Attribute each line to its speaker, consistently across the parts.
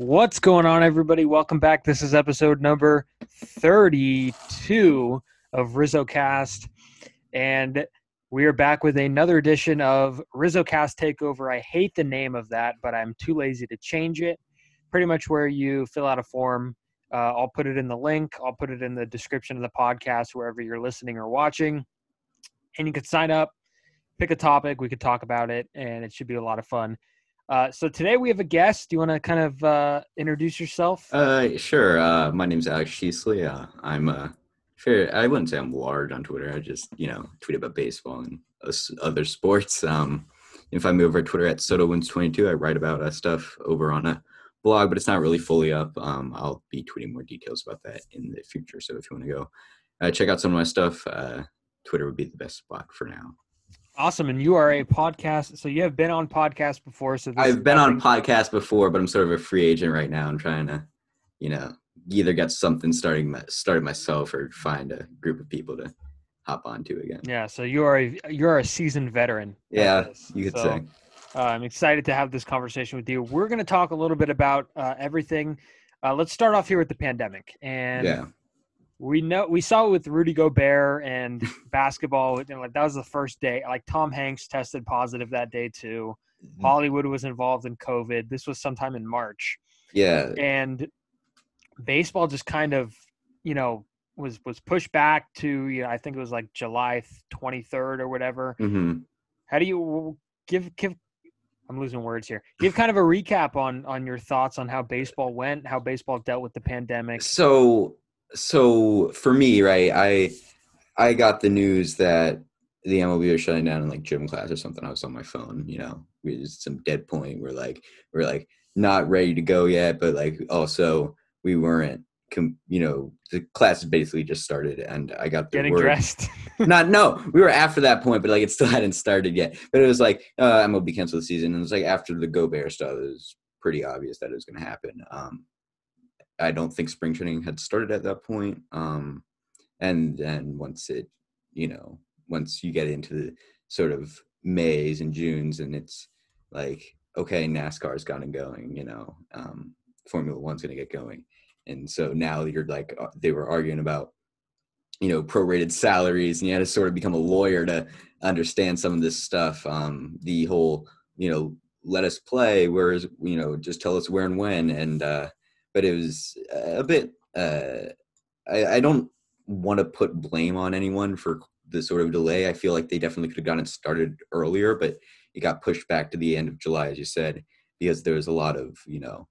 Speaker 1: What's going on, everybody? Welcome back. This is episode number 32 of RizzoCast. And we are back with another edition of RizzoCast Takeover. I hate the name of that, but I'm too lazy to change it. Pretty much where you fill out a form. Uh, I'll put it in the link, I'll put it in the description of the podcast, wherever you're listening or watching. And you can sign up, pick a topic, we could talk about it, and it should be a lot of fun. Uh, so today we have a guest. Do you want to kind of uh, introduce yourself?
Speaker 2: Uh, sure. Uh, my name's Alex Sheasley. Uh, I'm uh, fair. I wouldn't say I'm large on Twitter. I just you know tweet about baseball and other sports. Um, if I move over Twitter at SotoWins22, I write about uh, stuff over on a blog, but it's not really fully up. Um, I'll be tweeting more details about that in the future. So if you want to go uh, check out some of my stuff, uh, Twitter would be the best spot for now.
Speaker 1: Awesome. And you are a podcast. So you have been on podcast before. So
Speaker 2: I've been on podcast before, but I'm sort of a free agent right now. I'm trying to, you know, either get something starting started myself or find a group of people to hop onto again.
Speaker 1: Yeah. So you are a you're a seasoned veteran.
Speaker 2: Yeah, you could
Speaker 1: so,
Speaker 2: say.
Speaker 1: Uh, I'm excited to have this conversation with you. We're going to talk a little bit about uh, everything. Uh, let's start off here with the pandemic. And
Speaker 2: yeah
Speaker 1: we know we saw it with Rudy Gobert and basketball. You know, like that was the first day. Like Tom Hanks tested positive that day too. Mm-hmm. Hollywood was involved in COVID. This was sometime in March.
Speaker 2: Yeah,
Speaker 1: and baseball just kind of, you know, was was pushed back to you know I think it was like July twenty third or whatever.
Speaker 2: Mm-hmm.
Speaker 1: How do you give give? I'm losing words here. Give kind of a recap on on your thoughts on how baseball went, how baseball dealt with the pandemic.
Speaker 2: So so for me, right, I I got the news that the MLB was shutting down in like gym class or something. I was on my phone, you know, we just some dead point. We're like we're like not ready to go yet, but like also we weren't com- you know the class basically just started and i got the
Speaker 1: getting
Speaker 2: word.
Speaker 1: dressed
Speaker 2: not no we were after that point but like it still hadn't started yet but it was like uh mlb canceled the season and it was like after the Gobert stuff it was pretty obvious that it was going to happen um I don't think spring training had started at that point. Um, and then once it, you know, once you get into the sort of Mays and Junes, and it's like, okay, NASCAR's gotten going, you know, um, Formula One's going to get going, and so now you're like, uh, they were arguing about, you know, prorated salaries, and you had to sort of become a lawyer to understand some of this stuff. Um, the whole, you know, let us play, whereas, you know, just tell us where and when, and uh, but it was a bit. Uh, I, I don't want to put blame on anyone for the sort of delay. I feel like they definitely could have gotten started earlier, but it got pushed back to the end of July, as you said, because there was a lot of you know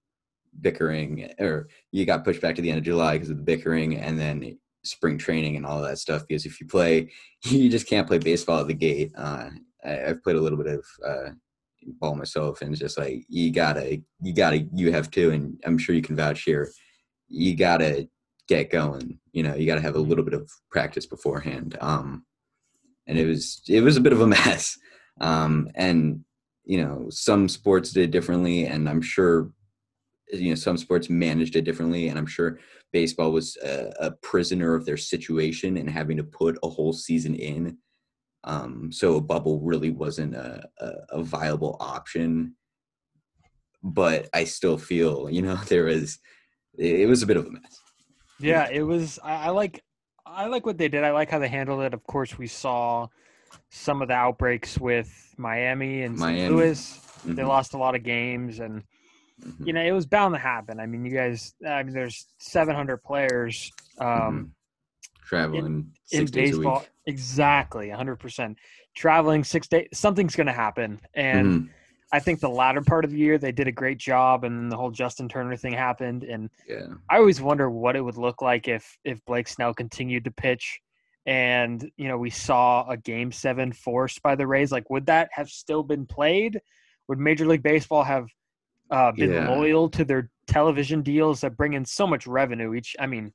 Speaker 2: bickering, or you got pushed back to the end of July because of the bickering, and then spring training and all that stuff. Because if you play, you just can't play baseball at the gate. Uh, I, have played a little bit of uh, ball myself and it's just like you gotta you gotta you have to and i'm sure you can vouch here. You gotta get going you know you gotta have a little bit of practice beforehand um and it was it was a bit of a mess um and you know some sports did differently and i'm sure you know some sports managed it differently and i'm sure baseball was a, a prisoner of their situation and having to put a whole season in um, so a bubble really wasn't a, a, a, viable option. But I still feel, you know, there was it was a bit of a mess.
Speaker 1: Yeah, it was. I, I like I like what they did. I like how they handled it. Of course, we saw some of the outbreaks with Miami and Miami. St. Louis. Mm-hmm. They lost a lot of games, and mm-hmm. you know it was bound to happen. I mean, you guys. I mean, there's 700 players. Um, mm-hmm
Speaker 2: traveling in, in baseball.
Speaker 1: Exactly, 100%. Traveling six days, something's going to happen. And mm-hmm. I think the latter part of the year, they did a great job. And the whole Justin Turner thing happened. And
Speaker 2: yeah.
Speaker 1: I always wonder what it would look like if, if Blake Snell continued to pitch and, you know, we saw a game seven forced by the Rays. Like, would that have still been played? Would Major League Baseball have uh, been yeah. loyal to their television deals that bring in so much revenue each? I mean,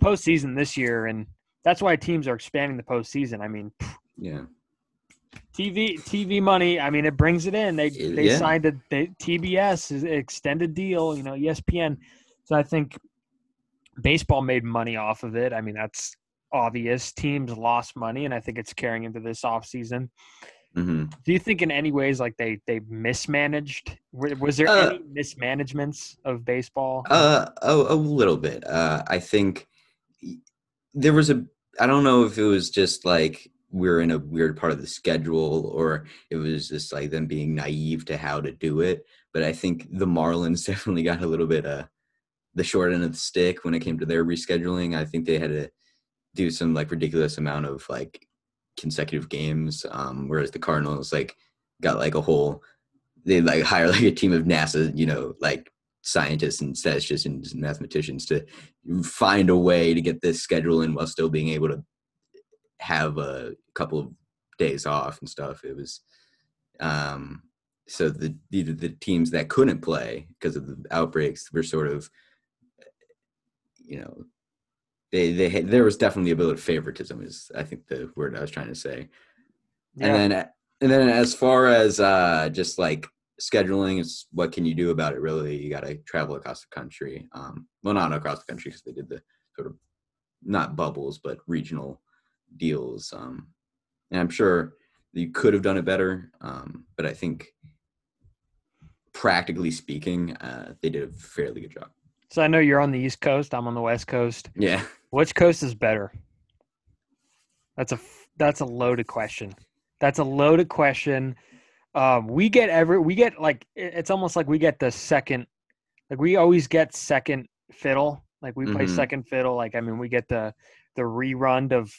Speaker 1: postseason this year, and that's why teams are expanding the postseason. I mean,
Speaker 2: yeah,
Speaker 1: TV TV money. I mean, it brings it in. They they yeah. signed a they, TBS extended deal. You know, ESPN. So I think baseball made money off of it. I mean, that's obvious. Teams lost money, and I think it's carrying into this off season.
Speaker 2: hmm
Speaker 1: Do you think in any ways like they they mismanaged? Was there
Speaker 2: Uh,
Speaker 1: any mismanagements of baseball?
Speaker 2: Uh, a, a little bit. Uh, I think there was a. I don't know if it was just like we're in a weird part of the schedule, or it was just like them being naive to how to do it. But I think the Marlins definitely got a little bit uh the short end of the stick when it came to their rescheduling. I think they had to do some like ridiculous amount of like consecutive games, um, whereas the Cardinals like got like a whole. They like hire like a team of NASA, you know, like scientists and statisticians and mathematicians to find a way to get this schedule in while still being able to have a couple of days off and stuff. It was um so the the, the teams that couldn't play because of the outbreaks were sort of you know they they had, there was definitely a bit of favoritism is I think the word I was trying to say.
Speaker 1: Yeah.
Speaker 2: And then and then as far as uh just like scheduling is what can you do about it really you got to travel across the country um well not across the country because they did the sort of not bubbles but regional deals um and i'm sure you could have done it better um but i think practically speaking uh they did a fairly good job
Speaker 1: so I know you're on the East Coast. I'm on the West Coast.
Speaker 2: yeah
Speaker 1: Which coast is better? That's a that's a loaded question. That's a loaded question. Um, we get every we get like it's almost like we get the second, like we always get second fiddle. Like we play
Speaker 2: Mhm.
Speaker 1: second fiddle. Like I mean, we get the the rerun of,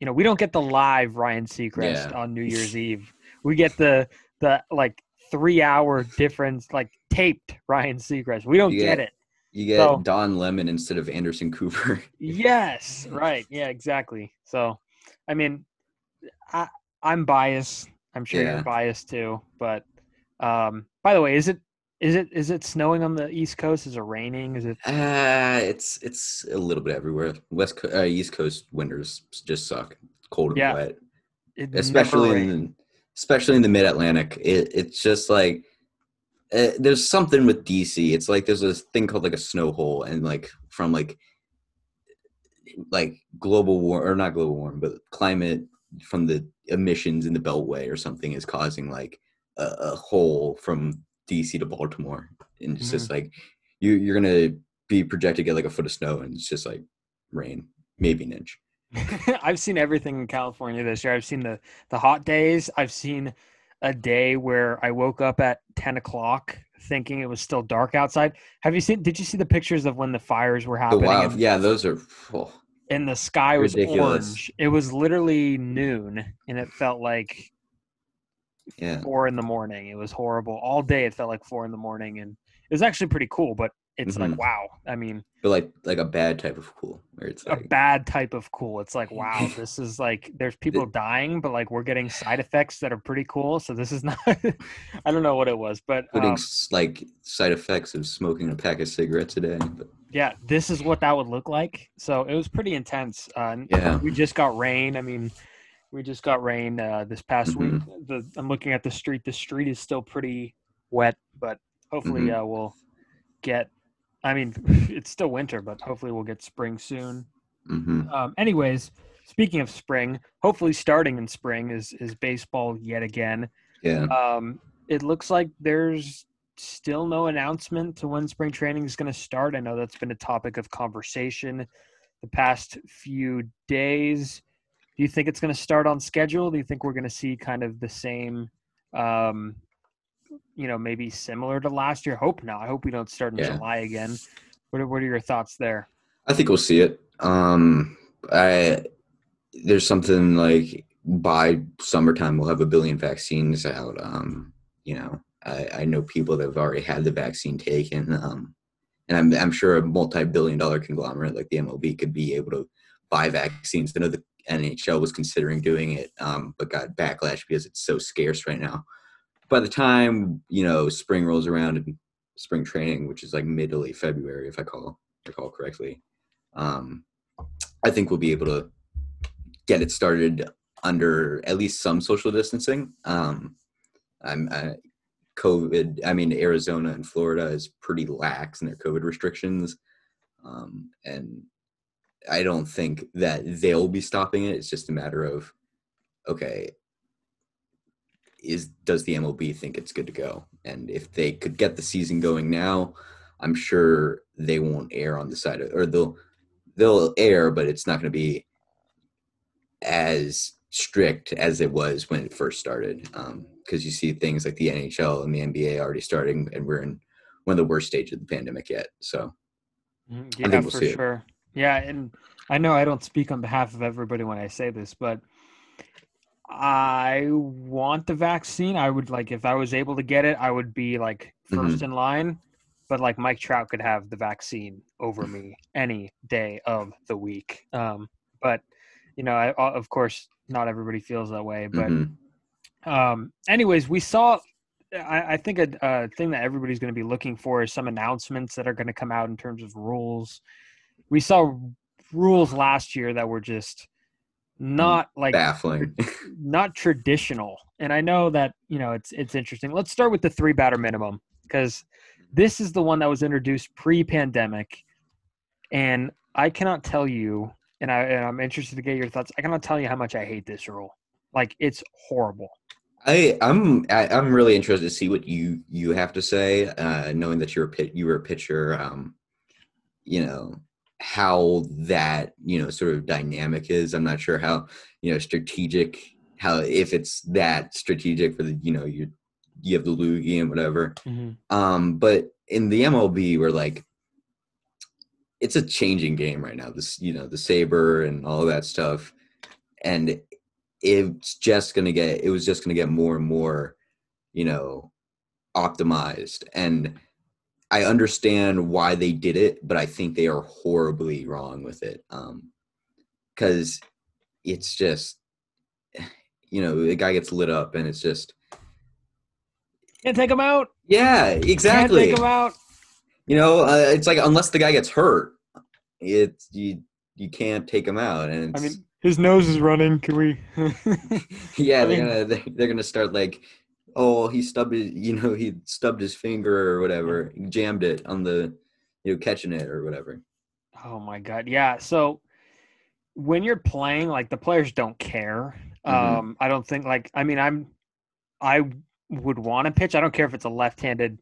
Speaker 1: you know, we don't get the live Ryan Seacrest
Speaker 2: Yeah.
Speaker 1: on New Year's Eve. We get the the like three hour difference, like taped Ryan Seacrest. We don't get- it.
Speaker 2: you get
Speaker 1: So-
Speaker 2: don lemon instead of anderson cooper
Speaker 1: Yes, right. Yeah, exactly. So, I mean, I I'm biased. I'm sure
Speaker 2: Yeah.
Speaker 1: you're biased too. But um, by the way, is it is it is it snowing on the East Coast? Is it raining? Is it?
Speaker 2: uh it's it's a little bit everywhere west Co- uh, east coast winters just suck cold and
Speaker 1: Yeah.
Speaker 2: wet
Speaker 1: it
Speaker 2: especially in especially in the mid Atlantic. It, it's just like uh, there's something with DC. It's like there's this thing called like a snow hole, and like from like like global war or not global warming, but climate from the emissions in the Beltway or something is causing like a, a hole from DC to Baltimore, and it's just mm-hmm. like you you're gonna be projected to get like a foot of snow, and it's just like rain, maybe an inch.
Speaker 1: I've seen everything in California this year. I've seen the the hot days. I've seen a day where I woke up at ten o'clock thinking it was still dark outside. Have you seen? Did you see the pictures of when the fires were
Speaker 2: The
Speaker 1: happening?
Speaker 2: wild,
Speaker 1: and,
Speaker 2: yeah, those are. Oh,
Speaker 1: and the sky was
Speaker 2: Ridiculous.
Speaker 1: orange. It was literally noon, and it felt like
Speaker 2: yeah.
Speaker 1: four in the morning. It was horrible all day. It felt like four in the morning, and it was actually pretty cool. But it's like
Speaker 2: Mhm.
Speaker 1: wow. I mean,
Speaker 2: but like like a bad type of cool where it's like, a
Speaker 1: bad type of cool. It's like, wow, this is like there's people dying, but like we're getting side effects that are pretty cool. So this is not I don't know what it was, but
Speaker 2: putting
Speaker 1: um,
Speaker 2: like side effects of smoking a pack of cigarettes a day. But
Speaker 1: yeah, this is what that would look like. So it was pretty intense. Uh,
Speaker 2: Yeah.
Speaker 1: we just got rain. I mean, we just got rain uh, this past week. The I'm looking at the street. The street is still pretty wet, but hopefully
Speaker 2: Mhm.
Speaker 1: uh, we'll get. I mean, it's still winter, but hopefully we'll get spring soon.
Speaker 2: hmm
Speaker 1: Um, anyways, speaking of spring, hopefully starting in spring is is baseball yet again.
Speaker 2: yeah,
Speaker 1: Um, it looks like there's still no announcement to when spring training is going to start. I know that's been a topic of conversation the past few days. Do you think it's going to start on schedule? Do you think we're going to see kind of the same, um, you know, maybe similar to last year? Hope not. I hope we don't start in
Speaker 2: Yeah.
Speaker 1: July again. What are, what are your thoughts there?
Speaker 2: I think we'll see it. Um, I there's something like by summertime we'll have a billion vaccines out. Um, you know, I, I know people that have already had the vaccine taken. Um, and I'm I'm sure a multi-billion dollar conglomerate like the MLB could be able to buy vaccines. I know the NHL was considering doing it, um, but got backlash because it's so scarce right now. By the time you know spring rolls around and spring training, which is like mid to late February, if I call recall correctly, um, I think we'll be able to get it started under at least some social distancing. Um, I'm I, COVID. I mean, Arizona and Florida is pretty lax in their COVID restrictions, um, and I don't think that they'll be stopping it. It's just a matter of okay, is does the MLB think it's good to go? And if they could get the season going now, I'm sure they won't err on the side of, or they'll they'll err, but it's not going to be as strict as it was when it first started. Because um, you see things like the NHL and the NBA already starting, and we're in one of the worst stages of the pandemic yet. So
Speaker 1: mm, yeah, we'll for sure. It. Yeah, and I know I don't speak on behalf of everybody when I say this, but I want the vaccine. I would like if I was able to get it, I would be like 1st mm-hmm. in line. But like Mike Trout could have the vaccine over me any day of the week. Um, but you know, I, of course, not everybody feels that way. But mm-hmm. um, anyways, we saw. I, I think a, a thing that everybody's going to be looking for is some announcements that are going to come out in terms of rules. We saw rules last year that were just not like
Speaker 2: baffling.
Speaker 1: not traditional. And i know that you know it's it's interesting. Let's start with the three batter minimum because this is the one that was introduced pre-pandemic. And i cannot tell you and, I, and i'm interested to get your thoughts i cannot tell you how much i hate this rule. Like it's horrible.
Speaker 2: I, I'm I, am i am really interested to see what you you have to say, uh, knowing that you're a pit, you were a pitcher. Um, you know, how that you know sort of dynamic is. I'm not sure how you know strategic how if it's that strategic for the you know you you have the LOOGY and whatever. Mm-hmm. um but in the mlb we're like it's a changing game right now this you know the saber and all that stuff. And it's just gonna get it was just gonna get more and more you know optimized. And I understand why they did it, but I think they are horribly wrong with it. Um, because it's just, you know, the guy gets lit up, and it's just
Speaker 1: can't take him out.
Speaker 2: Yeah, exactly.
Speaker 1: Can't take him out.
Speaker 2: You know, uh, it's like unless the guy gets hurt, it's you you can't take him out. And
Speaker 1: I mean, his nose is running. Can we?
Speaker 2: yeah, they're gonna they're gonna start like oh he stubbed his you know he stubbed his finger or whatever jammed it on the you know catching it or whatever
Speaker 1: oh my god yeah so when you're playing like the players don't care mm-hmm. um i don't think like i mean i'm i would want to pitch i don't care if it's a left-handed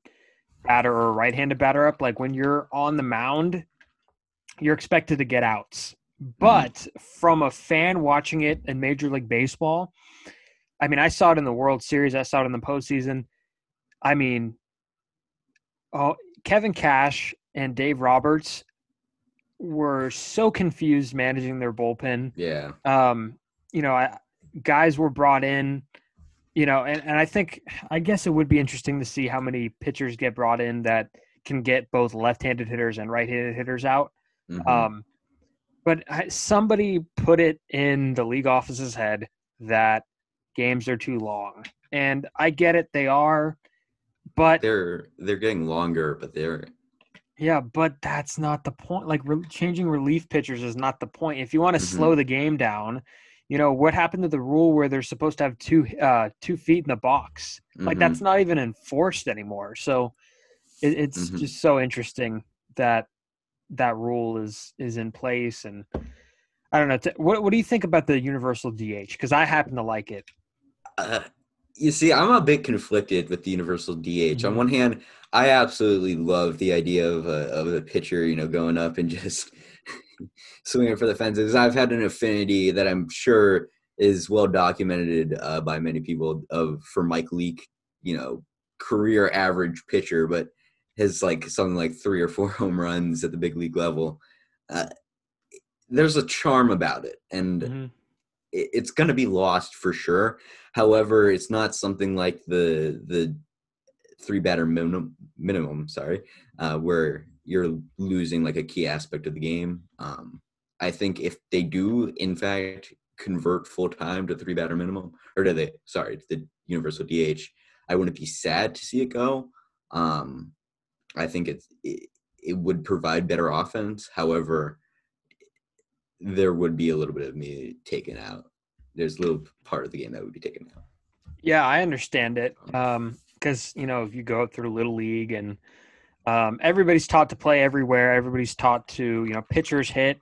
Speaker 1: batter or a right-handed batter up like when you're on the mound you're expected to get outs mm-hmm. but mm-hmm. from a fan watching it in major league baseball I mean, I saw it in the World Series. I saw it in the postseason. I mean, oh, Kevin Cash and Dave Roberts were so confused managing their bullpen.
Speaker 2: Yeah.
Speaker 1: Um, you know, I, guys were brought in, you know, and, and I think, I guess it would be interesting to see how many pitchers get brought in that can get both left-handed hitters and right-handed hitters out. Mm-hmm. Um, but somebody put it in the league office's head that games are too long. And I get it, they are, but
Speaker 2: they're they're getting longer, but they're
Speaker 1: yeah, but that's not the point. Like re- changing relief pitchers is not the point. If you want to mm-hmm. slow the game down, you know what happened to the rule where they're supposed to have two uh, two feet in the box? Mm-hmm. Like that's not even enforced anymore. So it, it's mm-hmm. just so interesting that that rule is is in place. And I don't know. T- what what do you think about the universal DH? Because I happen to like it.
Speaker 2: Uh, you see, I'm a bit conflicted with the universal DH. Mm-hmm. On one hand, I absolutely love the idea of a, of a pitcher, you know, going up and just swinging for the fences. I've had an affinity that I'm sure is well documented uh, by many people of for Mike Leake, you know, career average pitcher, but has like something like three or four home runs at the big league level. Uh, there's a charm about it, and mm-hmm. It, it's going to be lost for sure. However, it's not something like the the three batter minimum minimum. Sorry, uh, where you're losing like a key aspect of the game. Um, I think if they do, in fact, convert full time to three batter minimum, or to the sorry, to the universal DH, I wouldn't be sad to see it go. Um, I think it's it, it would provide better offense. However, there would be a little bit of me taken out there's a little part of the game that would be taken out.
Speaker 1: Yeah, I understand it. Um, because you know, if you go through little league and um, everybody's taught to play everywhere. Everybody's taught to, you know, pitchers hit,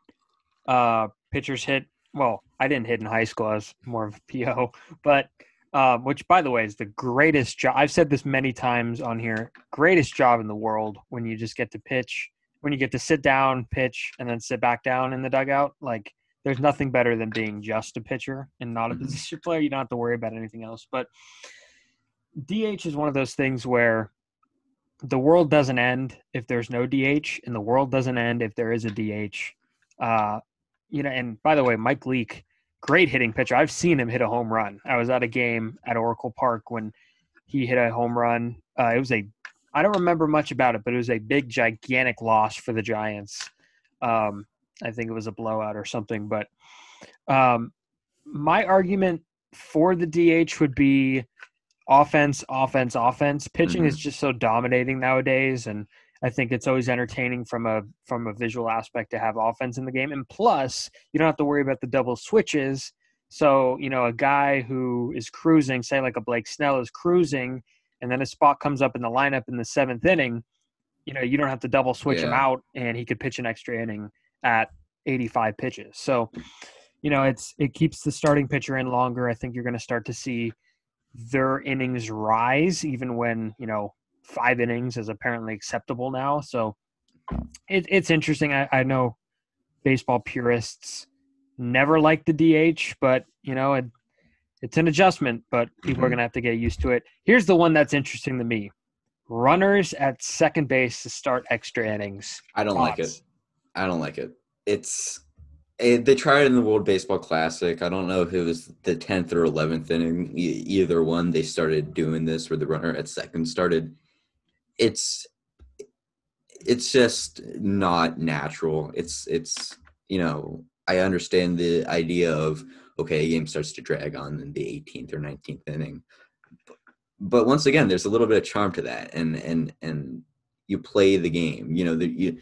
Speaker 1: uh, pitchers hit. Well, I didn't hit in high school. I was more of a PO, but um, which by the way is the greatest job. I've said this many times on here. Greatest job in the world when you just get to pitch, when you get to sit down, pitch, and then sit back down in the dugout. Like there's nothing better than being just a pitcher and not a
Speaker 2: Mhm.
Speaker 1: position player. You don't have to worry about anything else. But DH is one of those things where the world doesn't end if there's no DH, and the world doesn't end if there is a DH. Uh, you know, and by the way, Mike Leake, great hitting pitcher. I've seen him hit a home run. I was at a game at Oracle Park when he hit a home run. Uh, it was a, I don't remember much about it, but it was a big, gigantic loss for the Giants. Um, I think it was a blowout or something. But um, my argument for the DH would be offense, offense, offense. Pitching is just so dominating nowadays, and I think it's always entertaining from a from a visual aspect to have offense in the game. And plus, you don't have to worry about the double switches. So you know, a guy who is cruising, say like a Blake Snell is cruising, and then a spot comes up in the lineup in the seventh inning. You know, you don't have to double switch him out, and he could pitch an extra inning at 85 pitches. So, you know, it's it keeps the starting pitcher in longer. I think you're going to start to see their innings rise, even when you know five innings is apparently acceptable now. So, it, it's interesting. I, I know baseball purists never like the DH, but you know it, it's an adjustment. But people are
Speaker 2: Mhm.
Speaker 1: going to have to get used to it. Here's the one that's interesting to me: runners at second base to start extra innings.
Speaker 2: I don't like it. I don't like it. It's it, they tried it in the World Baseball Classic. I don't know if it was the tenth or eleventh inning. E- either one, they started doing this where the runner at second started. It's it's just not natural. It's it's you know I understand the idea of okay, a game starts to drag on in the 18th or 19th inning, but once again, there's a little bit of charm to that, and and and you play the game. You know, that you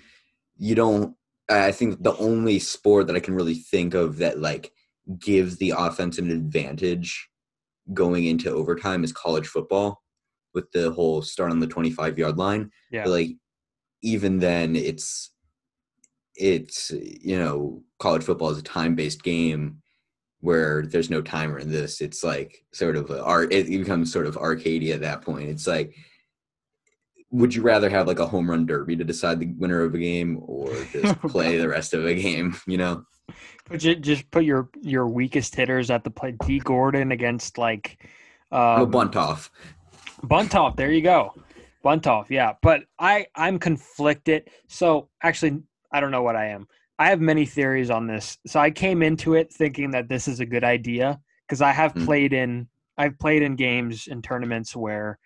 Speaker 2: you don't. I think the only sport that I can really think of that like gives the offense an advantage going into overtime is college football with the whole start on the 25 yard line.
Speaker 1: Yeah.
Speaker 2: But, like even then it's it's you know college football is a time based game where there's no timer in this it's like sort of a art it becomes sort of arcadey at that point it's like would you rather have like a home run derby to decide the winner of a game or just play the rest of a game you know
Speaker 1: just put your your weakest hitters at the play. Dee Gordon against like
Speaker 2: no
Speaker 1: um,
Speaker 2: bunt off
Speaker 1: Buntoff. There you go, Buntoff. Yeah, but I I'm conflicted. So actually, I don't know what I am. I have many theories on this. So I came into it thinking that this is a good idea because I have
Speaker 2: Mm.
Speaker 1: played in I've played in games and tournaments where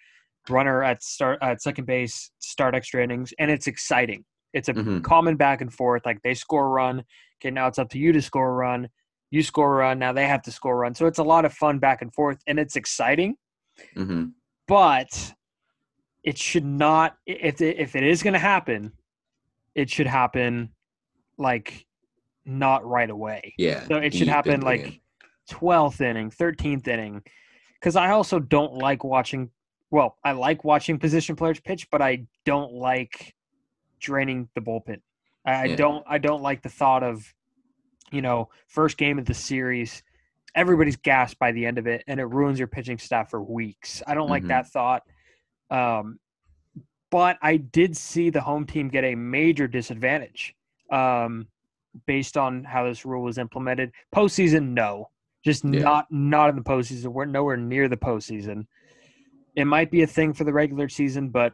Speaker 1: runner at start at second base start extra innings and it's exciting. It's a
Speaker 2: Mhm.
Speaker 1: common back and forth. Like they score a run. Okay, now it's up to you to score a run. You score a run. Now they have to score a run. So it's a lot of fun back and forth and it's exciting
Speaker 2: hmm
Speaker 1: but it should not if it, if it is going to happen it should happen like not right away.
Speaker 2: Yeah
Speaker 1: so it should happen like 12th inning 13th inning. Because i also don't like watching well i like watching position players pitch but i don't like draining the bullpen. I, I don't i don't like the thought of you know first game of the series everybody's gassed by the end of it and it ruins your pitching staff for weeks. I don't like
Speaker 2: Mhm.
Speaker 1: that thought. Um, but i did see the home team get a major disadvantage um, based on how this rule was implemented postseason no just
Speaker 2: Yeah.
Speaker 1: not not in the postseason we're nowhere near the postseason it might be a thing for the regular season but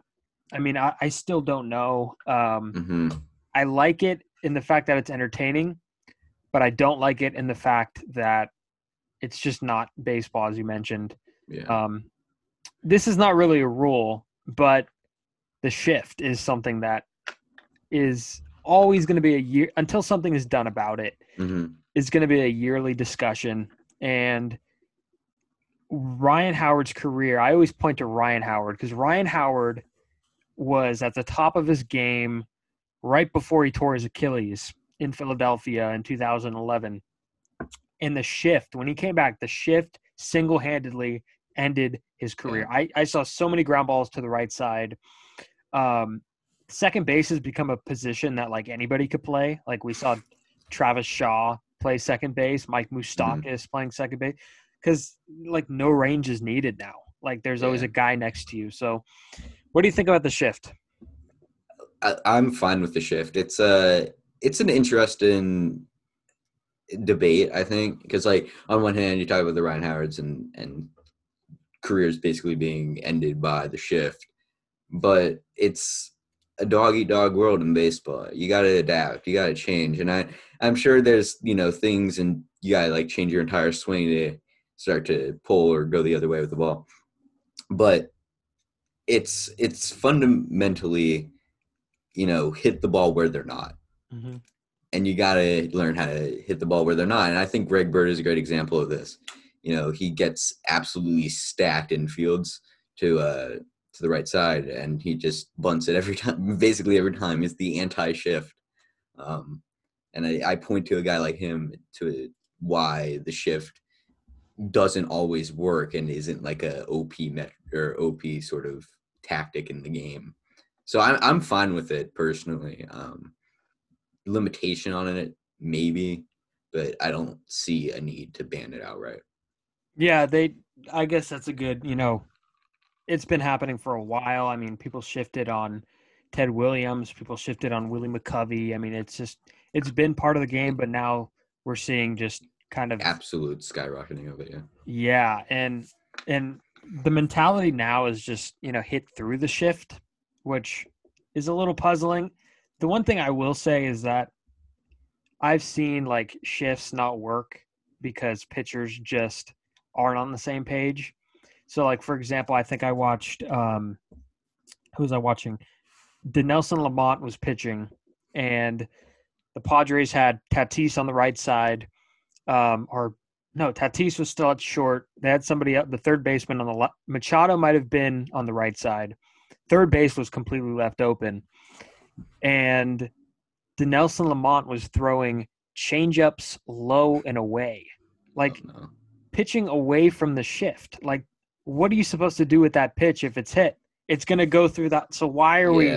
Speaker 1: i mean i, I still don't know um,
Speaker 2: Mhm.
Speaker 1: I like it in the fact that it's entertaining, but I don't like it in the fact that it's just not baseball, as you mentioned.
Speaker 2: yeah
Speaker 1: Um, this is not really a rule, but the shift is something that is always going to be a year until something is done about it.
Speaker 2: Mhm.
Speaker 1: Is going to be a yearly discussion, and Ryan Howard's career. I always point to Ryan Howard because Ryan Howard was at the top of his game right before he tore his Achilles in Philadelphia in 2011. And the shift, when he came back, the shift single handedly ended his career. I, I saw so many ground balls to the right side. Um, second base has become a position that like anybody could play. Like we saw Travis Shaw play second base, Mike mm-hmm. Moustakas playing second base. because like no range is needed now. Like there's always a guy next to you. So, what do you think about the shift?
Speaker 2: I, I'm fine with the shift. It's a it's an interesting debate, I think, because like on one hand you talk about the Ryan Howards and and careers basically being ended by the shift, but it's a dog eat dog world in baseball. You got to adapt. You got to change, and I I'm sure there's you know things and you got to like change your entire swing to start to pull or go the other way with the ball, but it's it's fundamentally you know hit the ball where they're not
Speaker 1: Mm-hmm.
Speaker 2: and you got to learn how to hit the ball where they're not. And I think Greg Bird is a great example of this. You know, he gets absolutely stacked in fields to uh to the right side, and he just bunts it every time. Basically, every time it's the anti-shift. Um, and I, I point to a guy like him to why the shift doesn't always work and isn't like a OP met or OP sort of tactic in the game. So I'm I'm fine with it personally. Um, limitation on it, maybe, but I don't see a need to ban it outright.
Speaker 1: Yeah, they. I guess that's a good. You know, it's been happening for a while. I mean, people shifted on Ted Williams. People shifted on Willie McCovey. I mean, it's just it's been part of the game, but now we're seeing just kind of
Speaker 2: Absolute skyrocketing of it, yeah.
Speaker 1: yeah, and and the mentality now is just you know hit through the shift, which is a little puzzling. The one thing I will say is that I've seen like shifts not work because pitchers just aren't on the same page. So like for example, I think I watched um who was I watching? Dinelson Lamet was pitching and the Padres had Tatis on the right side. Um or no, Tatis was still at short. They had somebody up the third baseman on the left. Machado might have been on the right side. Third base was completely left open. And Dinelson Lamet was throwing changeups low and away. Like
Speaker 2: Oh, no.
Speaker 1: pitching away from the shift. Like, what are you supposed to do with that pitch if it's hit? It's going to go through that. So why are we?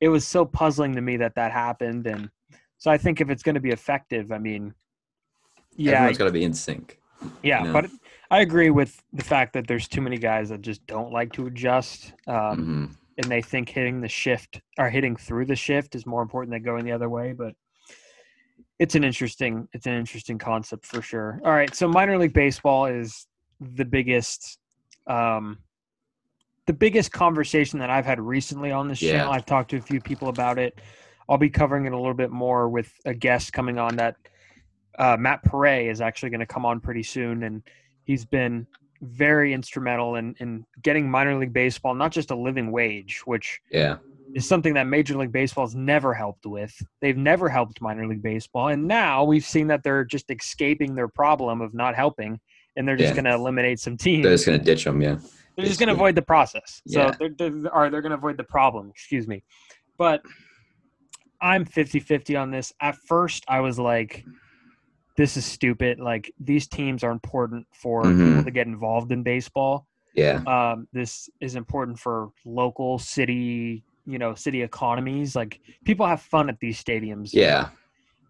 Speaker 1: It was so puzzling to me that that happened, and so I think if it's going to be effective, I mean, yeah,
Speaker 2: everyone's got to be in sync.
Speaker 1: yeah,
Speaker 2: know?
Speaker 1: but I agree with the fact that there's too many guys that just don't like to adjust, um,
Speaker 2: Mhm.
Speaker 1: and they think hitting the shift or hitting through the shift is more important than going the other way. But it's an interesting, it's an interesting concept for sure. All right, so minor league baseball is the biggest, um, the biggest conversation that I've had recently on this
Speaker 2: Yeah.
Speaker 1: channel. I've talked to a few people about it. I'll be covering it a little bit more with a guest coming on that uh, Matt Pere is actually going to come on pretty soon, and he's been very instrumental in, in getting minor league baseball not just a living wage, which
Speaker 2: Yeah,
Speaker 1: is something that Major League Baseball has never helped with. They've never helped minor league baseball, and now we've seen that they're just escaping their problem of not helping, and they're just
Speaker 2: Yeah.
Speaker 1: going to eliminate some teams.
Speaker 2: they're just gonna ditch them. Yeah,
Speaker 1: They're just going to avoid the process. So
Speaker 2: Yeah.
Speaker 1: they're, they're, or they're going to avoid the problem, excuse me. But I'm 50 50 on this. At first, I was like, this is stupid. Like, these teams are important for people
Speaker 2: Mhm.
Speaker 1: to get involved in baseball.
Speaker 2: yeah,
Speaker 1: Um, this is important for local city, you know, city economies. Like, people have fun at these stadiums.
Speaker 2: yeah,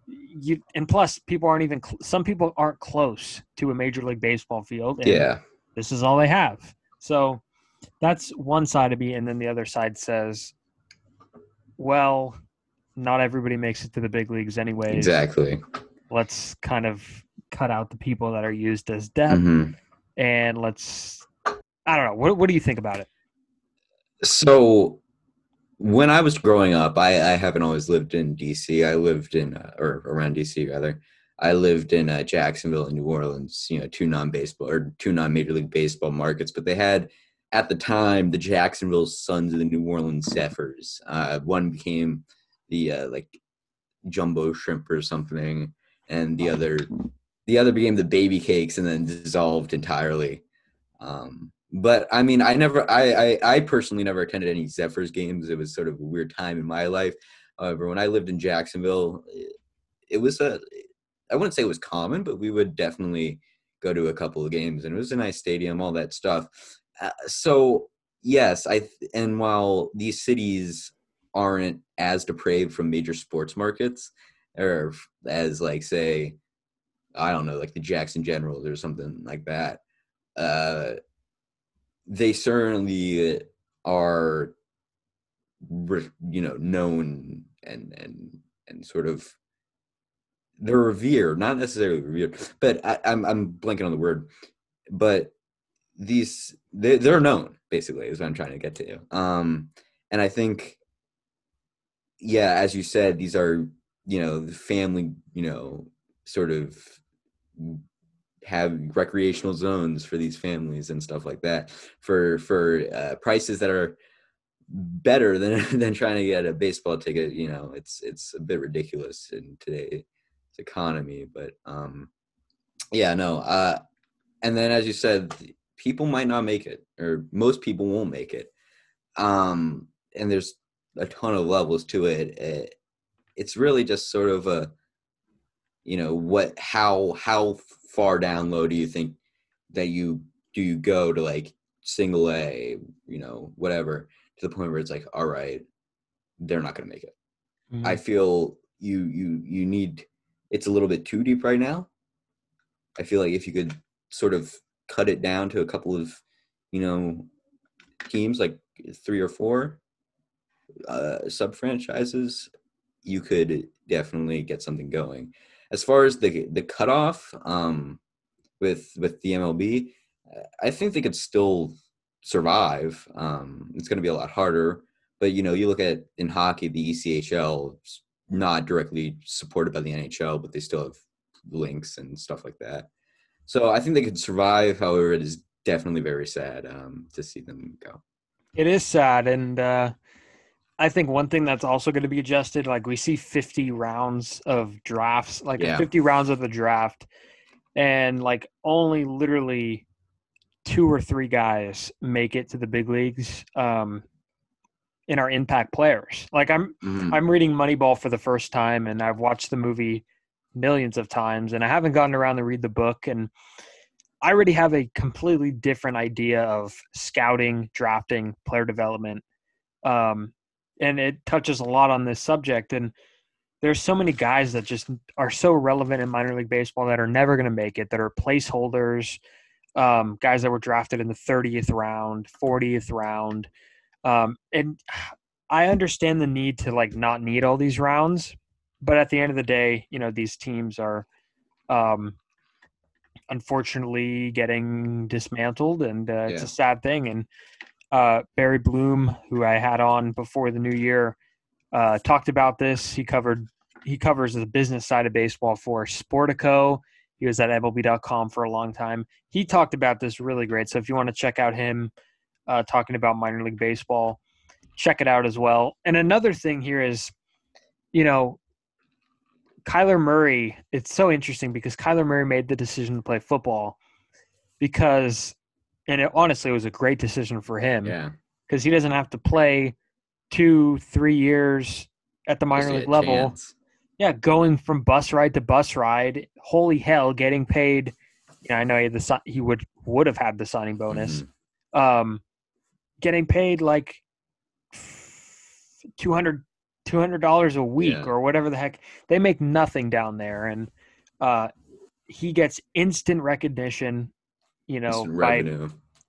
Speaker 1: You, and plus, people aren't even, cl- some people aren't close to a Major League Baseball field. and
Speaker 2: yeah.
Speaker 1: this is all they have. So that's one side of me, and then the other side says, well, not everybody makes it to the big leagues anyways.
Speaker 2: Exactly.
Speaker 1: Let's kind of cut out the people that are used as depth,
Speaker 2: Mhm.
Speaker 1: and let's. I don't know. What What do you think about it?
Speaker 2: So when I was growing up, I, I haven't always lived in DC. I lived in uh, or around DC rather. I lived in uh, Jacksonville and New Orleans. You know, two non-baseball or two non-major league baseball markets, but they had at the time the Jacksonville Suns and the New Orleans Zephyrs. Uh, one became the uh, like jumbo shrimp or something, and the other the other became the baby cakes and then dissolved entirely. Um, but I mean, I never, I, I, I personally never attended any Zephyrs games. It was sort of a weird time in my life. However, when I lived in Jacksonville, it, was a, I wouldn't say it was common, but we would definitely go to a couple of games, and it was a nice stadium, all that stuff. Uh, so yes, I, and while these cities aren't as depraved from major sports markets, or as like say, I don't know, like the Jackson Generals or something like that uh, they certainly are, you know, known and and and sort of they're revered, not necessarily revered, but I, I'm I'm blanking on the word, but these they, they're known basically is what I'm trying to get to. Um, and I think, yeah, as you said, these are you know the family, you know, sort of have recreational zones for these families and stuff like that for for uh, prices that are better than than trying to get a baseball ticket you know it's it's a bit ridiculous in today's economy but um yeah no uh and then as you said people might not make it or most people won't make it um and there's a ton of levels to it, it it's really just sort of a you know what how how far down low do you think that you do you go to like single a you know whatever to the point where it's like all right they're not going to make it? Mm-hmm. i feel you you you need it's a little bit too deep right now. I feel like if you could sort of cut it down to a couple of you know teams like three or four uh, sub franchises you could definitely get something going as far as the the cutoff um, with with the MLB, I think they could still survive. Um, it's going to be a lot harder, but you know, you look at in hockey, the ECHL is not directly supported by the NHL, but they still have links and stuff like that. So I think they could survive. However, it is definitely very sad um, to see them go.
Speaker 1: It is sad, and uh, I think one thing that's also going to be adjusted, like we see 50 rounds of drafts, like yeah. 50 rounds of the draft, and like only literally two or three guys make it to the big leagues um, in our impact players. Like I'm, mm-hmm. I'm reading Moneyball for the first time, and I've watched the movie millions of times, and I haven't gotten around to read the book, and I already have a completely different idea of scouting, drafting, player development. Um, and it touches a lot on this subject and there's so many guys that just are so relevant in minor league baseball that are never going to make it that are placeholders um, guys that were drafted in the 30th round 40th round um, and i understand the need to like not need all these rounds but at the end of the day you know these teams are um, unfortunately getting dismantled and uh, yeah. it's a sad thing and uh, Barry Bloom, who I had on before the new year, uh, talked about this. He covered he covers the business side of baseball for Sportico. He was at MLB.com for a long time. He talked about this really great. So if you want to check out him uh, talking about minor league baseball, check it out as well. And another thing here is, you know, Kyler Murray. It's so interesting because Kyler Murray made the decision to play football because and it, honestly, it was a great decision for him.
Speaker 2: Yeah,
Speaker 1: because he doesn't have to play two, three years at the minor league level. Chance. Yeah, going from bus ride to bus ride. Holy hell, getting paid. You know, I know he had the he would would have had the signing bonus. Mm-hmm. Um, getting paid like 200 dollars a week yeah. or whatever the heck. They make nothing down there, and uh, he gets instant recognition you know, by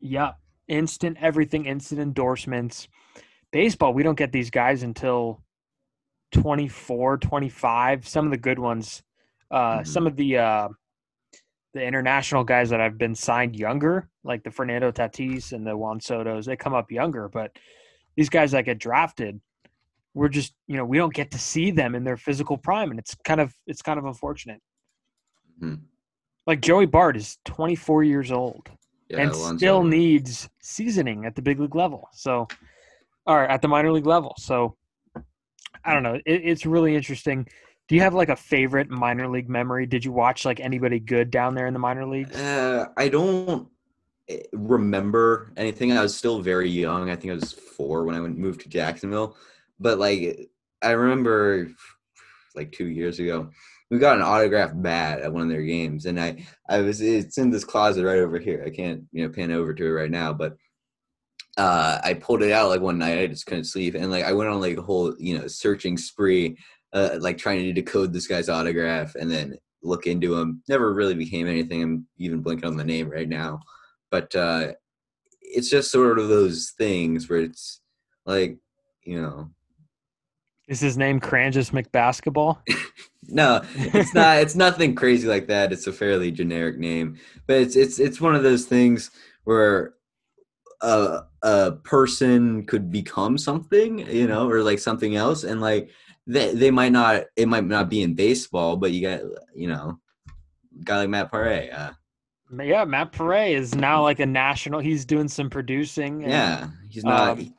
Speaker 1: yeah, instant everything, instant endorsements. Baseball, we don't get these guys until 24, 25. Some of the good ones, uh, mm-hmm. some of the uh, the international guys that I've been signed younger, like the Fernando Tatis and the Juan Soto's, they come up younger. But these guys that get drafted, we're just you know we don't get to see them in their physical prime, and it's kind of it's kind of unfortunate. Mm-hmm. Like Joey Bart is 24 years old yeah, and still needs seasoning at the big league level. So, or at the minor league level. So, I don't know. It, it's really interesting. Do you have like a favorite minor league memory? Did you watch like anybody good down there in the minor leagues?
Speaker 2: Uh, I don't eh, remember anything. I was still very young. I think I was four when I moved to Jacksonville. But like, I remember like two years ago, we got an autograph bat at one of their games, and I I was it's in this closet right over here. I can't you know pan over to it right now, but uh, I pulled it out like one night. I just couldn't sleep, and like I went on like a whole you know searching spree, uh, like trying to decode this guy's autograph, and then look into him. Never really became anything. I'm even blinking on the name right now, but uh, it's just sort of those things where it's like you know
Speaker 1: Is his name Crangus McBasketball?
Speaker 2: no it's not it's nothing crazy like that it's a fairly generic name but it's it's it's one of those things where a a person could become something you know or like something else and like they they might not it might not be in baseball but you got you know guy like Matt Paré uh,
Speaker 1: Yeah, Matt Pere is now like a national. He's doing some producing. and-
Speaker 2: yeah he's not
Speaker 1: um,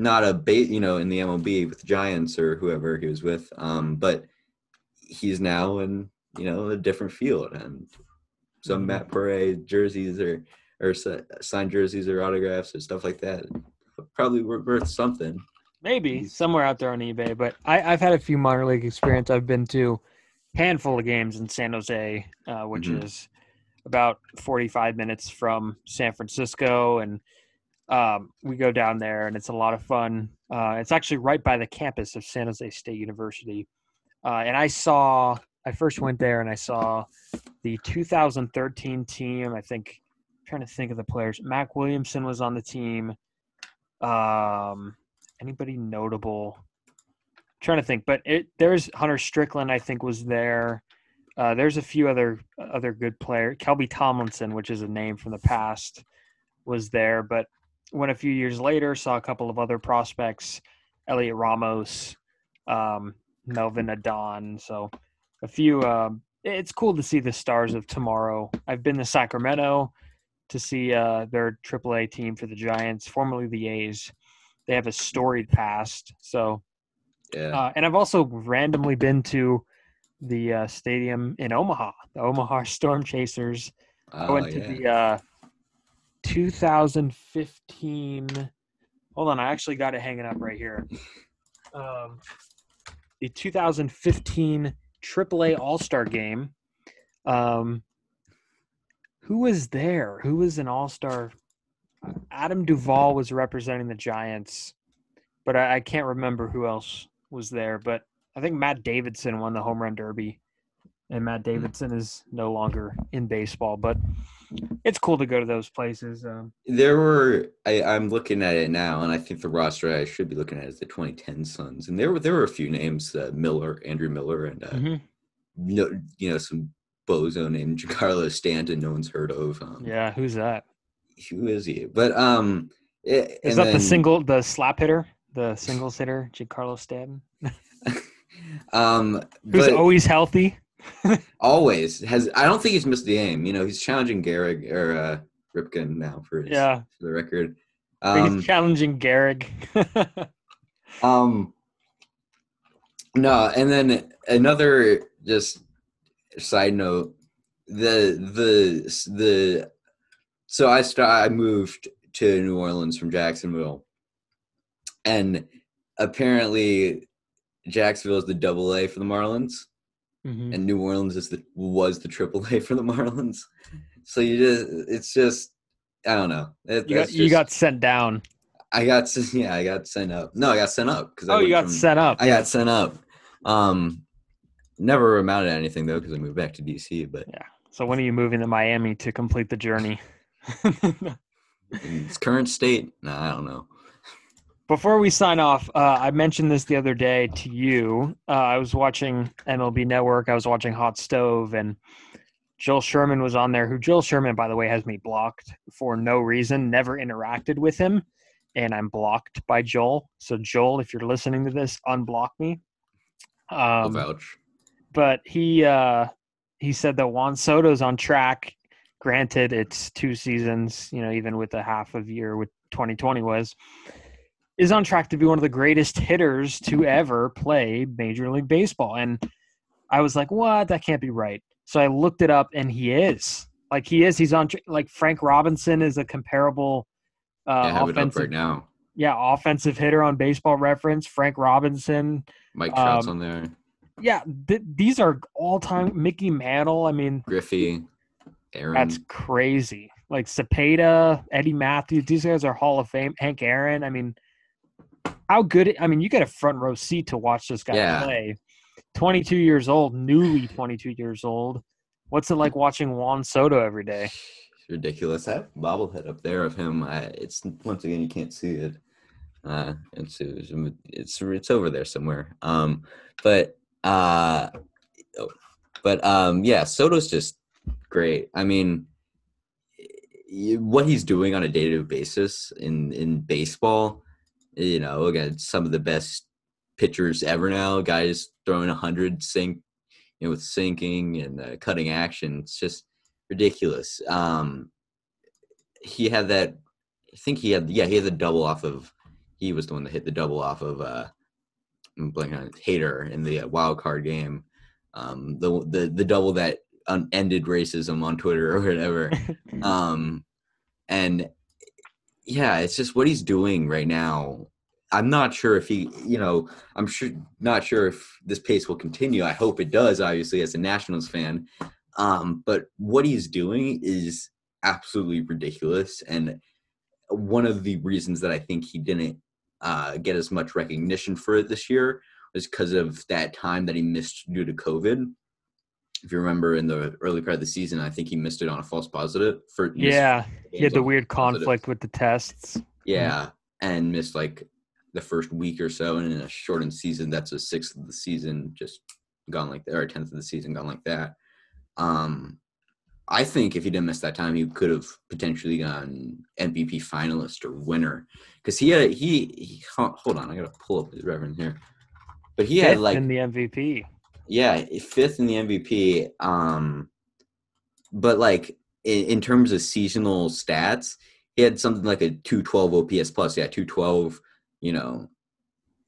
Speaker 2: not a bait you know in the MLB with the Giants or whoever he was with um but he's now in you know a different field and some
Speaker 1: Mhm.
Speaker 2: Matt Paré jerseys or or signed jerseys or autographs or stuff like that probably were worth something
Speaker 1: Maybe somewhere out there on eBay, but I, I've had a few minor league experience. I've been to handful of games in San Jose, uh, which
Speaker 2: Mhm.
Speaker 1: is about 45 minutes from San Francisco, and um, we go down there, and it's a lot of fun. Uh, it's actually right by the campus of San Jose State University, uh, and I saw. I first went there, and I saw the 2013 team. I think. I'm trying to think of the players. Mac Williamson was on the team. Um, anybody notable? trying to think, but it there's Hunter Strickland. I think was there. Uh, there's a few other other good players. Kelby Tomlinson, which is a name from the past, was there. But went a few years later, saw a couple of other prospects, Heliot Ramos, um, Melvin Adon. So a few. Um, it's cool to see the stars of tomorrow. I've been to Sacramento to see uh, their AAA team for the Giants, formerly the A's. They have a storied past, so
Speaker 2: yeah
Speaker 1: uh, and I've also randomly been to the uh, stadium in Omaha, the Omaha Storm Chasers. I
Speaker 2: Oh,
Speaker 1: went to
Speaker 2: yeah.
Speaker 1: the uh, 2015. Hold on, I actually got it hanging up right here. Um, the 2015 AAA All Star Game. Um, who was there? Who was an All Star? Adam Duvall was representing the Giants, but I, I can't remember who else was there. But I think Matt Davidson won the home run derby, and Matt Davidson is no longer in baseball. But it's cool to go to those places. Um,
Speaker 2: There were I, I'm looking at it now, and I think the roster I should be looking at is the 2010 Suns, and there were there were a few names: uh, Miller, Andrew Miller, and uh,
Speaker 1: mhm.
Speaker 2: no, you know some bozo named Giancarlo Stanton, no one's heard of. Um,
Speaker 1: Yeah, who's that?
Speaker 2: who is he? But um, it,
Speaker 1: Is that the single, the slap hitter, the singles hitter, Giancarlo Stanton,
Speaker 2: um,
Speaker 1: who's
Speaker 2: but
Speaker 1: always healthy?
Speaker 2: Always has. I don't think he's missed the aim. You know, he's challenging Gehrig or uh, Ripken now for his,
Speaker 1: Yeah.
Speaker 2: for the record. Um,
Speaker 1: He's challenging Gehrig.
Speaker 2: Um, no, and then another just side note: the the the so I st- I moved to New Orleans from Jacksonville, and apparently Jacksonville is the double A for the Marlins,
Speaker 1: Mhm.
Speaker 2: and New Orleans is the was the triple A for the Marlins. So you just it's just I don't know. It,
Speaker 1: You got
Speaker 2: that's
Speaker 1: you got sent down.
Speaker 2: I got yeah I got sent up. No, I got sent up because
Speaker 1: Oh, you got sent up.
Speaker 2: I got sent up. Um, never amounted to anything though because I moved back to DC. But yeah,
Speaker 1: So when are you moving to Miami to complete the journey?
Speaker 2: in its current state, no, I don't know.
Speaker 1: Before we sign off, uh, I mentioned this the other day to you. Uh, I was watching MLB Network. I was watching Hot Stove, and Joel Sherman was on there. Who Joel Sherman, by the way, has me blocked for no reason. Never interacted with him, and I'm blocked by Joel. So Joel, if you're listening to this, unblock me.
Speaker 2: I'll
Speaker 1: Um,
Speaker 2: vouch.
Speaker 1: but he uh, he said that Juan Soto's on track. Granted, it's two seasons, you know, even with a half of year with 2020 was, is on track to be one of the greatest hitters to ever play Major League Baseball. And I was like, what? That can't be right. So I looked it up, and he is. Like he is. He's on. Like Frank Robinson is a comparable uh,
Speaker 2: I have it up
Speaker 1: offensive.
Speaker 2: right now.
Speaker 1: Yeah, offensive hitter on Baseball Reference. Frank Robinson.
Speaker 2: Mike Trout's
Speaker 1: um,
Speaker 2: on there.
Speaker 1: Yeah, th- these are all time. Mickey Mantle. I mean,
Speaker 2: Griffey, Aaron.
Speaker 1: That's crazy. Like Cepeda, Eddie Mathews, these guys are Hall of Fame. Hank Aaron. I mean, how good? I mean, you get a front row seat to watch this guy
Speaker 2: Yeah.
Speaker 1: play. 22 years old, newly 22 years old. What's it like watching Juan Soto every day?
Speaker 2: ridiculous. That bobblehead up there of him, I, it's once again you can't see it. Uh, it's it's it's over there somewhere. Um, but uh, but um, yeah, Soto's just great. I mean, what he's doing on a day-to-day basis in in baseball, you know, against some of the best pitchers ever now, guys throwing a hundred sink, you know, with sinking and uh, cutting action. It's just ridiculous. Um, he had that. I think he had yeah he had the double off of. He was the one that hit the double off of. uh I'm blanking on Hader in the uh, wild card game. Um, the the the double that ended racism on Twitter or whatever. um, and yeah, it's just what he's doing right now. I'm not sure if he, you know, I'm sure not sure if this pace will continue. I hope it does, obviously, as a Nationals fan. Um, but what he's doing is absolutely ridiculous. And one of the reasons that I think he didn't uh, get as much recognition for it this year was because of that time that he missed due to COVID. If you remember in the early part of the season, I think he missed it on a false positive. For
Speaker 1: yeah, he had the weird conflict with the tests.
Speaker 2: Yeah, and missed like the first week or so, and in a shortened season, that's a sixth of the season just gone like that, or a tenth of the season gone like that. Um, I think if he didn't miss that time, he could have potentially gone MVP finalist or winner because he had he, he, hold on, I gotta pull up his reverend here, but he had like
Speaker 1: in the MVP.
Speaker 2: Yeah, fifth in the MVP. Um, but like in, in terms of seasonal stats, he had something like a two twelve OPS plus. Yeah, two twelve. You know,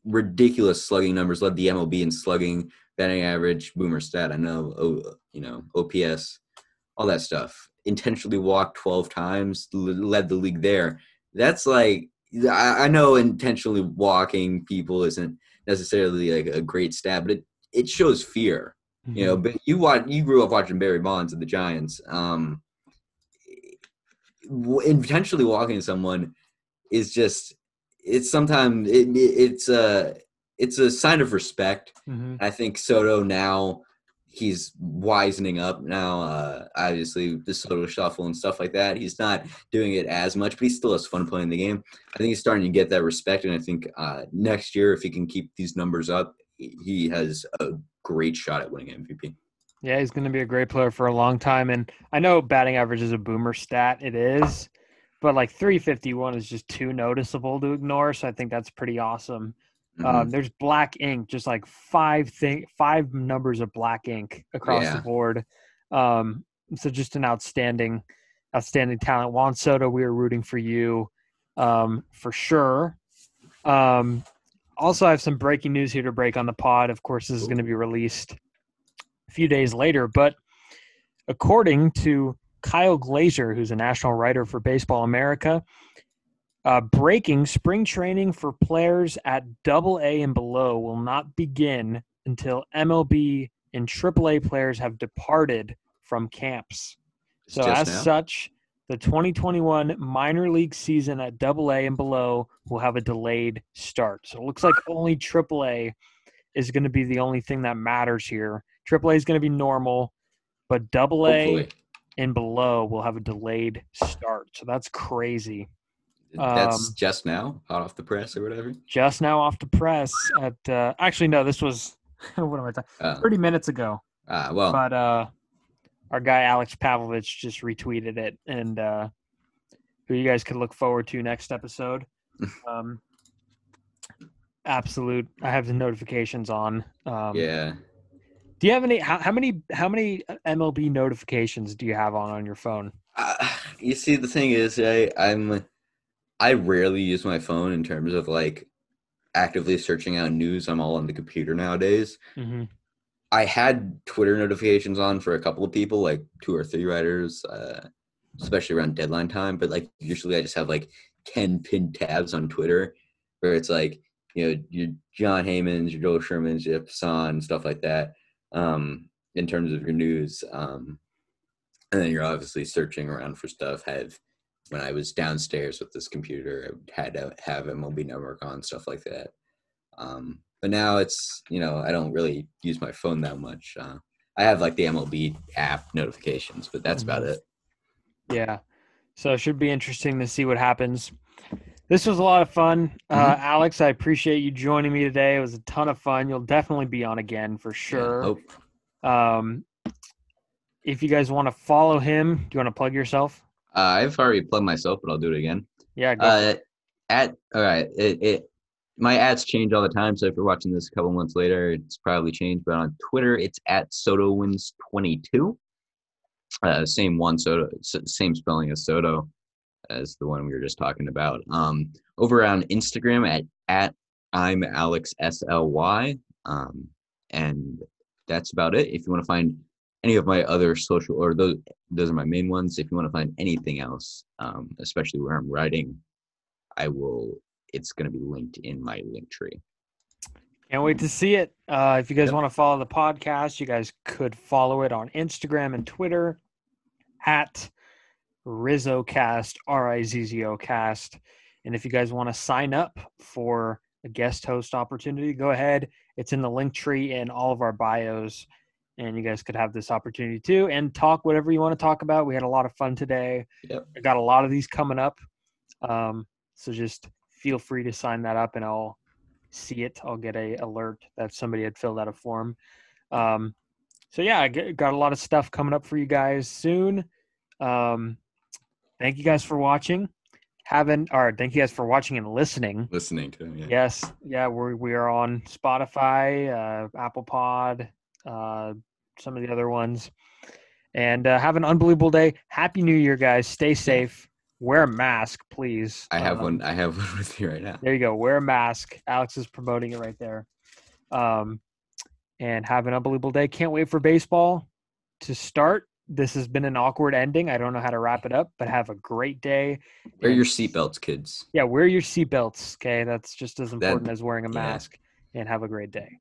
Speaker 2: ridiculous slugging numbers. Led the MLB in slugging, batting average, boomer stat. I know. Oh, you know, OPS, all that stuff. Intentionally walked twelve times, led the league there. That's like I, I know intentionally walking people isn't necessarily like a great stat, but it, it shows fear. Mm-hmm. You know, mm-hmm. but you watch you grew up watching Barry Bonds and the Giants. Um, intentionally walking someone is just it's sometimes it, it's a it's a sign of respect. Mm-hmm. I think Soto now he's wisening up now. Uh, obviously, the Soto shuffle and stuff like that. He's not doing it as much, but he still has fun playing the game. I think he's starting to get that respect, and I think uh, next year, if he can keep these numbers up, he has a great shot at winning MVP.
Speaker 1: Yeah, he's going to be a great player for a long time, and I know batting average is a boomer stat. It is, but like 351 is just too noticeable to ignore. So I think that's pretty awesome. Mm-hmm. Um, there's black ink, just like five thing, five numbers of black ink across yeah. the board. Um, so just an outstanding, outstanding talent. Juan Soto, we are rooting for you um, for sure. Um, also, I have some breaking news here to break on the pod. Of course, this is going to be released a few days later, but according to Kyle Glaser, who's a national writer for Baseball America, uh, breaking spring training for players at double A and below will not begin until MLB and AAA players have departed from camps. So, as now. such, the 2021 minor league season at double A and below will have a delayed start. So, it looks like only AAA is going to be the only thing that matters here. AAA is going to be normal, but double A and below will have a delayed start. So, that's crazy.
Speaker 2: That's um, just now, hot off the press or whatever.
Speaker 1: Just now off the press. At uh, actually, no, this was what am I talking? Uh, Thirty minutes ago.
Speaker 2: Ah, uh, well.
Speaker 1: But uh, our guy Alex Pavlovic just retweeted it, and uh, who you guys can look forward to next episode. um, absolute. I have the notifications on. Um,
Speaker 2: yeah.
Speaker 1: Do you have any? How, how many? How many MLB notifications do you have on on your phone?
Speaker 2: Uh, you see, the thing is, I I'm I rarely use my phone in terms of like actively searching out news. I'm all on the computer nowadays. Mm-hmm. I had Twitter notifications on for a couple of people, like two or three writers, uh, especially around deadline time. But like usually, I just have like ten pinned tabs on Twitter where it's like you know your Jon Heymans, your Joel Shermans, your Passan, stuff like that. Um, in terms of your news, um, and then you're obviously searching around for stuff. Have when I was downstairs with this computer, I had to have MLB Network on stuff like that. Um, but now it's you know I don't really use my phone that much. Uh, I have like the MLB app notifications, but that's about
Speaker 1: mm-hmm.
Speaker 2: it.
Speaker 1: Yeah, So it should be interesting to see what happens. This was a lot of fun. Uh,
Speaker 2: Mm-hmm.
Speaker 1: Alex, I appreciate you joining me today. It was a ton of fun. You'll definitely be on again for
Speaker 2: Yeah,
Speaker 1: sure.
Speaker 2: hope.
Speaker 1: Um, if you guys want to follow him, do you want to plug yourself?
Speaker 2: Uh, I've already plugged myself, but I'll do it again.
Speaker 1: Yeah, go
Speaker 2: Uh, at all right, it, it my ads change all the time. So if you're watching this a couple months later, it's probably changed. But on Twitter, it's at SotoWins22. Uh, same one Soto, same spelling as Soto as the one we were just talking about. Um, over on Instagram at at I'm Alex S L Y. Um, and that's about it. If you want to find any of my other social or those those are my main ones. If you want to find anything else, um, especially where I'm writing, I will. It's going to be linked in my link tree.
Speaker 1: Can't wait to see it. Uh, if you guys
Speaker 2: Yep.
Speaker 1: want to follow the podcast, you guys could follow it on Instagram and Twitter at RizzoCast, R I Z Z O cast. And if you guys want to sign up for a guest host opportunity, go ahead. It's in the link tree in all of our bios. And you guys could have this opportunity too and talk whatever you want to talk about. We had a lot of fun today.
Speaker 2: Yep.
Speaker 1: I got a lot of these coming up. Um, so just feel free to sign that up and I'll see it. I'll get a alert that somebody had filled out a form. Um, so yeah, I got a lot of stuff coming up for you guys soon. Um, thank you guys for watching. Haven't or thank you guys for watching and listening.
Speaker 2: Listening to yeah.
Speaker 1: Yes, yeah, we we are on Spotify, uh, Apple Pod, uh, some of the other ones, and uh, have an unbelievable day. Happy New Year, guys. Stay safe. Wear a mask, please.
Speaker 2: I have
Speaker 1: Um,
Speaker 2: one. I have one with you right now.
Speaker 1: there you go. Wear a mask. Alex is promoting it right there. Um, and have an unbelievable day. Can't wait for baseball to start. This has been an awkward ending. I don't know how to wrap it up, but have a great day.
Speaker 2: Wear
Speaker 1: And-
Speaker 2: your seatbelts, kids.
Speaker 1: Yeah, wear your seatbelts. Okay, that's just as important as wearing a
Speaker 2: yeah.
Speaker 1: mask. And have a great day.